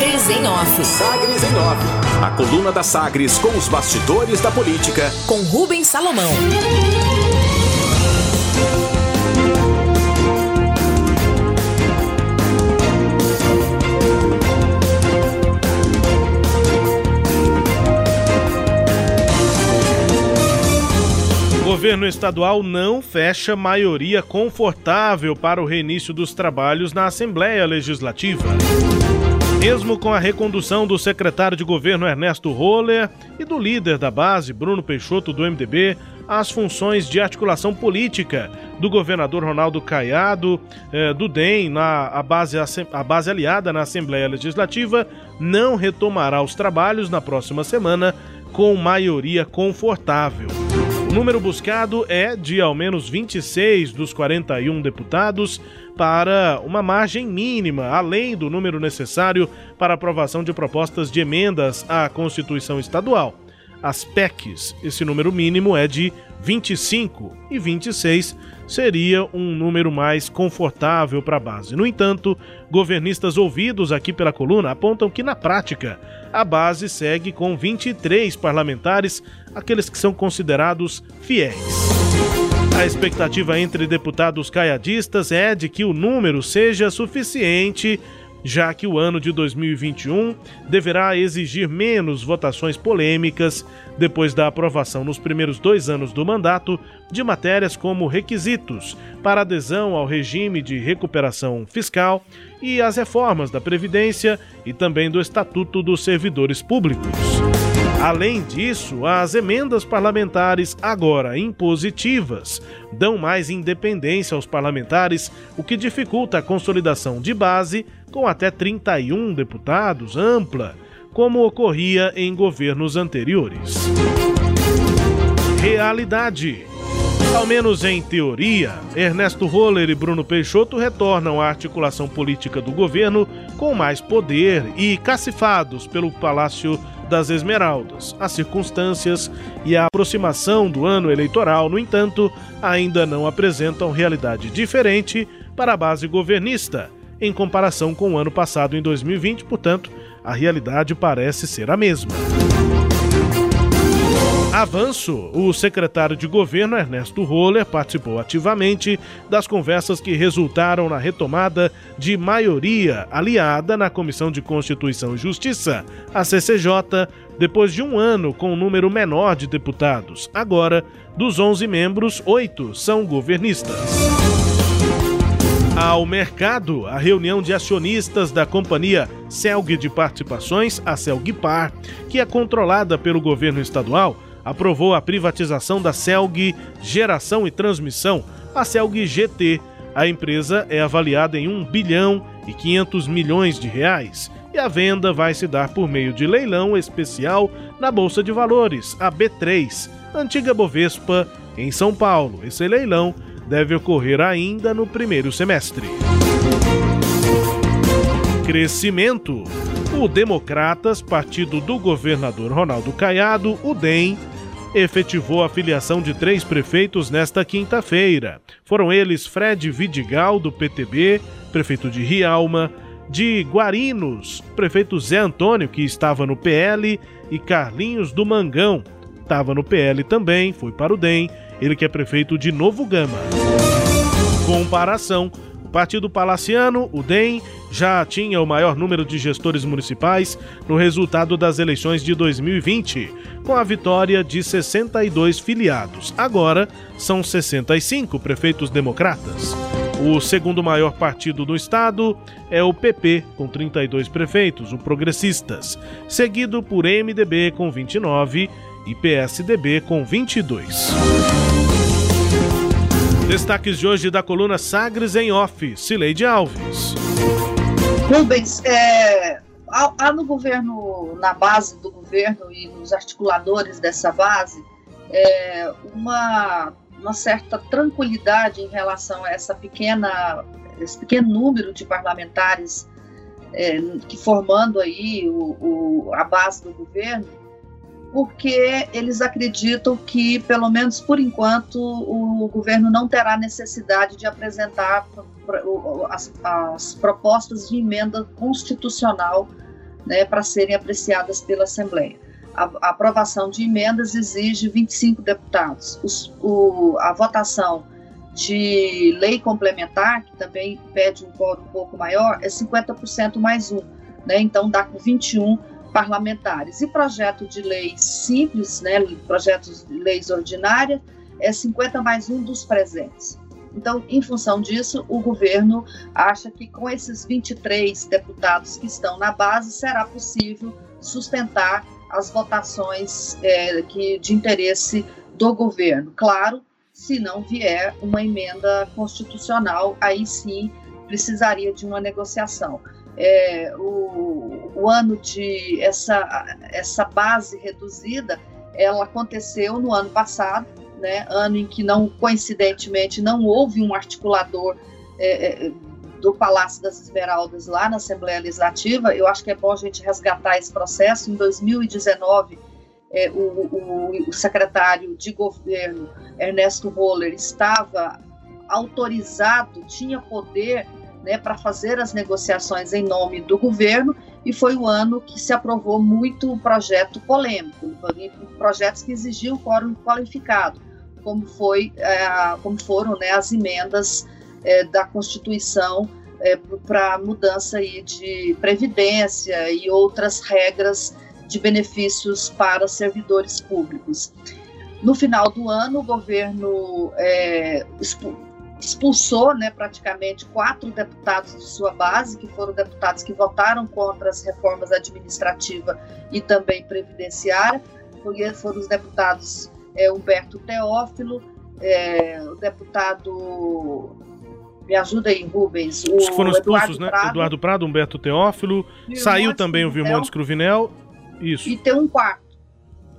Sagres em Off. Sagres em Off. A coluna da Sagres com os bastidores da política. Com Rubens Salomão. governo estadual não fecha maioria confortável para o reinício dos trabalhos na Assembleia Legislativa. Mesmo com a recondução do secretário de governo Ernesto Roller e do líder da base, Bruno Peixoto, do MDB, às funções de articulação política do governador Ronaldo Caiado, eh, do DEM, na, a, base, a base aliada na Assembleia Legislativa, não retomará os trabalhos na próxima semana com maioria confortável. O número buscado é de ao menos 26 dos 41 deputados para uma margem mínima, além do número necessário para aprovação de propostas de emendas à Constituição Estadual. As PECs, esse número mínimo é de 25 e 26 seria um número mais confortável para a base. No entanto, governistas ouvidos aqui pela coluna apontam que, na prática, a base segue com 23 parlamentares, aqueles que são considerados fiéis. A expectativa entre deputados caiadistas é de que o número seja suficiente já que o ano de 2021 deverá exigir menos votações polêmicas depois da aprovação nos primeiros dois anos do mandato de matérias como requisitos para adesão ao regime de recuperação fiscal e as reformas da Previdência e também do Estatuto dos Servidores Públicos. Além disso, as emendas parlamentares, agora impositivas, dão mais independência aos parlamentares, o que dificulta a consolidação de base com até 31 deputados ampla, como ocorria em governos anteriores. Realidade. Ao menos em teoria, Ernesto Roller e Bruno Peixoto retornam à articulação política do governo com mais poder e cacifados pelo Palácio das Esmeraldas. As circunstâncias e a aproximação do ano eleitoral, no entanto, ainda não apresentam realidade diferente para a base governista em comparação com o ano passado em 2020, portanto, a realidade parece ser a mesma. Avanço. O secretário de governo Ernesto Roller participou ativamente das conversas que resultaram na retomada de maioria aliada na Comissão de Constituição e Justiça, a CCJ, depois de um ano com um número menor de deputados. Agora, dos 11 membros, oito são governistas ao mercado a reunião de acionistas da companhia Celg de Participações, a Celgpar, que é controlada pelo governo estadual, aprovou a privatização da Celg Geração e Transmissão, a Celg GT. A empresa é avaliada em 1 bilhão e 500 milhões de reais e a venda vai se dar por meio de leilão especial na Bolsa de Valores, a B3, antiga Bovespa, em São Paulo. Esse leilão deve ocorrer ainda no primeiro semestre. Crescimento. O Democratas, partido do governador Ronaldo Caiado, o DEM, efetivou a filiação de três prefeitos nesta quinta-feira. Foram eles Fred Vidigal, do PTB, prefeito de Rialma, de Guarinos, prefeito Zé Antônio, que estava no PL, e Carlinhos do Mangão, estava no PL também, foi para o DEM, ele que é prefeito de Novo Gama. Comparação: Partido Palaciano, o DEM, já tinha o maior número de gestores municipais no resultado das eleições de 2020, com a vitória de 62 filiados. Agora são 65 prefeitos democratas. O segundo maior partido do estado é o PP, com 32 prefeitos, o Progressistas, seguido por MDB com 29 e PSDB com 22. Destaques de hoje da coluna Sagres em Off, Cileide Alves. Rubens, é, há, no governo, na base do governo e nos articuladores dessa base, é, uma, uma certa tranquilidade em relação a essa pequena, esse pequeno número de parlamentares é, que formando aí o, o, a base do governo, porque eles acreditam que, pelo menos por enquanto, o governo não terá necessidade de apresentar as, as propostas de emenda constitucional né, para serem apreciadas pela Assembleia. A, a, aprovação de emendas exige 25 deputados. Os, o, a votação de lei complementar, que também pede um quórum um pouco maior, é 50% mais um. Né? Então dá com 21 parlamentares. E projeto de lei simples, né, projetos de leis ordinárias, é 50 mais um dos presentes. Então, em função disso, o governo acha que com esses 23 deputados que estão na base, será possível sustentar as votações é, que, de interesse do governo. Claro, se não vier uma emenda constitucional, aí sim precisaria de uma negociação. É, o, o ano de essa, essa base reduzida, ela aconteceu no ano passado, né, ano em que não coincidentemente não houve um articulador é, é, do Palácio das Esmeraldas lá na Assembleia Legislativa. Eu acho que é bom a gente resgatar esse processo. Em 2019, é, o, o, o, secretário de governo Ernesto Roller estava autorizado, tinha poder né, para fazer as negociações em nome do governo e foi o ano que se aprovou muito o projeto polêmico, projetos que exigiam quórum qualificado como, foi, é, como foram né, as emendas é, da Constituição é, para mudança aí de previdência e outras regras de benefícios para servidores públicos. No final do ano, o governo é, expulsou né, praticamente quatro deputados de sua base, que foram deputados que votaram contra as reformas administrativa e também previdenciária, porque foram os deputados é, Humberto Teófilo, é, o deputado. Me ajuda aí, Rubens. O Os que foram expulsos, Eduardo né? Prado, Eduardo Prado, Humberto Teófilo. Saiu também o Vilmontes Cruvinel. Isso. E tem um quarto.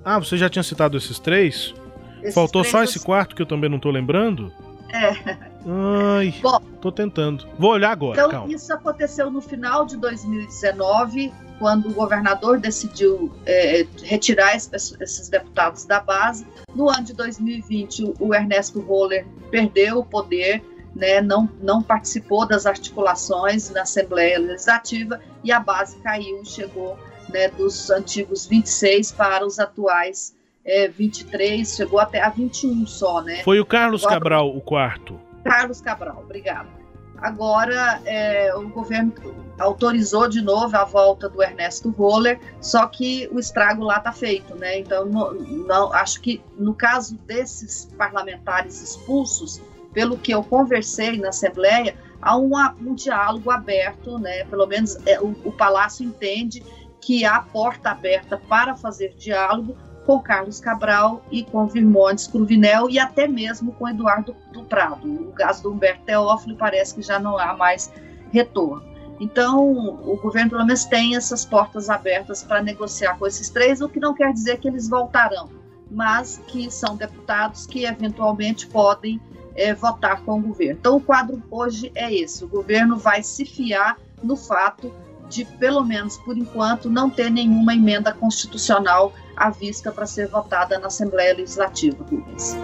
Ah, você já tinha citado esses três? Esses Faltou três só esse quarto que eu também não estou lembrando? É. Ai, Bom, tô tentando. Vou olhar agora, então, calma. isso aconteceu no final de 2019, quando o governador decidiu é, retirar esses deputados da base. No ano de 2020, o Ernesto Roller perdeu o poder, né, não, não participou das articulações na Assembleia Legislativa e a base caiu, chegou né, dos antigos 26 para os atuais é, 23, chegou até a 21 só, né? Foi o Carlos Agora, Cabral o quarto. Carlos Cabral, obrigado. Agora é, o governo autorizou de novo a volta do Ernesto Roller, só que o estrago lá está feito, né? Então, não, não, acho que no caso desses parlamentares expulsos, pelo que eu conversei na Assembleia, há um, um diálogo aberto, né? Pelo menos é, o, o Palácio entende que há porta aberta para fazer diálogo, com Carlos Cabral e com Virmontes Cruvinel e até mesmo com Eduardo do Prado. No caso do Humberto Teófilo, parece que já não há mais retorno. Então, o governo, pelo menos, tem essas portas abertas para negociar com esses três, o que não quer dizer que eles voltarão, mas que são deputados que eventualmente podem é, votar com o governo. Então, o quadro hoje é esse: o governo vai se fiar no fato de, pelo menos por enquanto, não ter nenhuma emenda constitucional à vista para ser votada na Assembleia Legislativa, Rubens.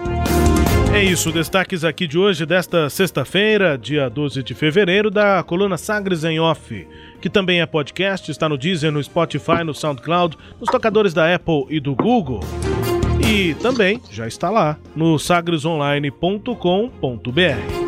É isso, destaques aqui de hoje, desta sexta-feira, dia 12 de fevereiro, da coluna Sagres em Off, que também é podcast, está no Deezer, no Spotify, no SoundCloud, nos tocadores da Apple e do Google. E também já está lá no sagresonline.com.br.